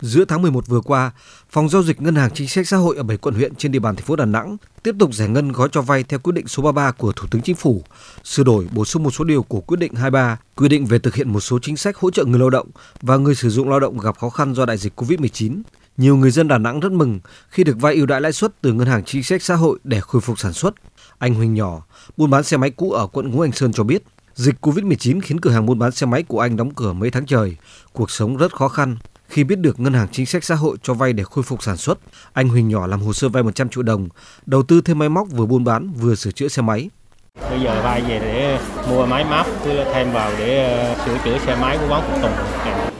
Giữa tháng 11 vừa qua, Phòng giao dịch Ngân hàng Chính sách Xã hội ở 7 quận huyện trên địa bàn thành phố Đà Nẵng tiếp tục giải ngân gói cho vay theo quyết định số 33 của Thủ tướng Chính phủ, sửa đổi bổ sung một số điều của quyết định 23 quy định về thực hiện một số chính sách hỗ trợ người lao động và người sử dụng lao động gặp khó khăn do đại dịch Covid-19. Nhiều người dân Đà Nẵng rất mừng khi được vay ưu đãi lãi suất từ Ngân hàng Chính sách Xã hội để khôi phục sản xuất. Anh Huỳnh Nhỏ, buôn bán xe máy cũ ở quận Ngũ Hành Sơn cho biết, dịch Covid-19 khiến cửa hàng buôn bán xe máy của anh đóng cửa mấy tháng trời, cuộc sống rất khó khăn. Khi biết được Ngân hàng Chính sách Xã hội cho vay để khôi phục sản xuất, anh Huỳnh Nhỏ làm hồ sơ vay 100 triệu đồng, đầu tư thêm máy móc vừa buôn bán vừa sửa chữa xe máy. Bây giờ vay về để mua máy móc thêm vào để ờ, sửa chữa xe máy của quán phụ tùng.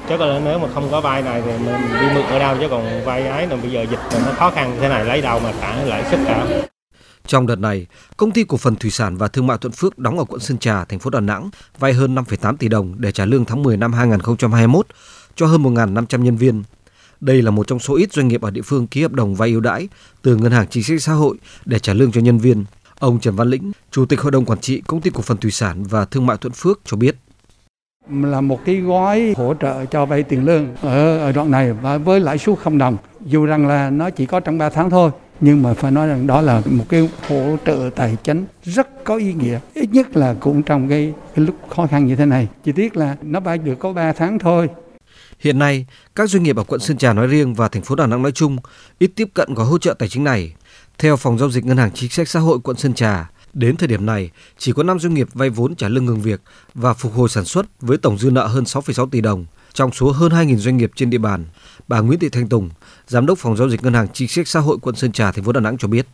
Chắc là nếu mà không có vay này thì mình đi mượn ở đâu chứ còn vay ấy là bây giờ dịch nó khó khăn thế này lấy đâu mà trả lãi suất cả. Trong đợt này, công ty cổ phần thủy sản và thương mại Thuận Phước đóng ở quận Sơn Trà, thành phố Đà Nẵng vay hơn 5,8 tỷ đồng để trả lương tháng 10 năm 2021 cho hơn 1.500 nhân viên. Đây là một trong số ít doanh nghiệp ở địa phương ký hợp đồng vay ưu đãi từ Ngân hàng Chính sách Xã hội để trả lương cho nhân viên. Ông Trần Văn Lĩnh, Chủ tịch Hội đồng Quản trị Công ty Cổ phần Thủy sản và Thương mại Thuận Phước cho biết. Là một cái gói hỗ trợ cho vay tiền lương ở, ở đoạn này và với lãi suất không đồng. Dù rằng là nó chỉ có trong 3 tháng thôi nhưng mà phải nói rằng đó là một cái hỗ trợ tài chính rất có ý nghĩa. Ít nhất là cũng trong cái, cái lúc khó khăn như thế này. Chỉ tiếc là nó vay được có 3 tháng thôi. Hiện nay, các doanh nghiệp ở quận Sơn Trà nói riêng và thành phố Đà Nẵng nói chung ít tiếp cận gói hỗ trợ tài chính này. Theo Phòng Giao dịch Ngân hàng Chính sách Xã hội quận Sơn Trà, đến thời điểm này chỉ có 5 doanh nghiệp vay vốn trả lương ngừng việc và phục hồi sản xuất với tổng dư nợ hơn 6,6 tỷ đồng trong số hơn 2.000 doanh nghiệp trên địa bàn. Bà Nguyễn Thị Thanh Tùng, Giám đốc Phòng Giao dịch Ngân hàng Chính sách Xã hội quận Sơn Trà, thành phố Đà Nẵng cho biết.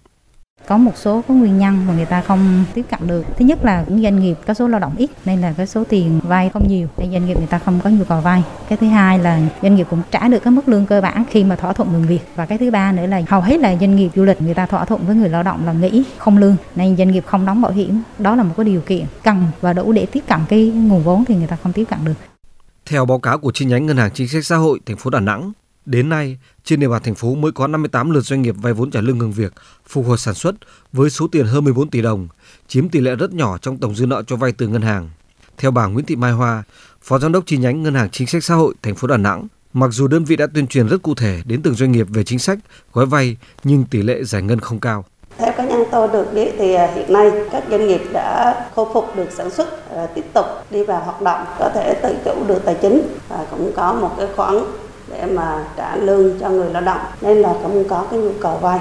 Có một số có nguyên nhân mà người ta không tiếp cận được. Thứ nhất là cũng doanh nghiệp có số lao động ít nên là cái số tiền vay không nhiều nên doanh nghiệp người ta không có nhu cầu vay. Cái thứ hai là doanh nghiệp cũng trả được cái mức lương cơ bản khi mà thỏa thuận ngừng việc và cái thứ ba nữa là hầu hết là doanh nghiệp du lịch người ta thỏa thuận với người lao động là nghỉ không lương nên doanh nghiệp không đóng bảo hiểm. Đó là một cái điều kiện cần và đủ để tiếp cận cái nguồn vốn thì người ta không tiếp cận được. Theo báo cáo của chi nhánh Ngân hàng Chính sách Xã hội thành phố Đà Nẵng, Đến nay, trên địa bàn thành phố mới có 58 lượt doanh nghiệp vay vốn trả lương ngừng việc, phục hồi sản xuất với số tiền hơn 14 tỷ đồng, chiếm tỷ lệ rất nhỏ trong tổng dư nợ cho vay từ ngân hàng. Theo bà Nguyễn Thị Mai Hoa, Phó Giám đốc chi nhánh Ngân hàng Chính sách Xã hội thành phố Đà Nẵng, mặc dù đơn vị đã tuyên truyền rất cụ thể đến từng doanh nghiệp về chính sách, gói vay nhưng tỷ lệ giải ngân không cao. Theo cá nhân tôi được biết thì à, hiện nay các doanh nghiệp đã khôi phục được sản xuất, à, tiếp tục đi vào hoạt động, có thể tự chủ được tài chính và cũng có một cái khoản để mà trả lương cho người lao động. Nên là cũng có cái nhu cầu vay.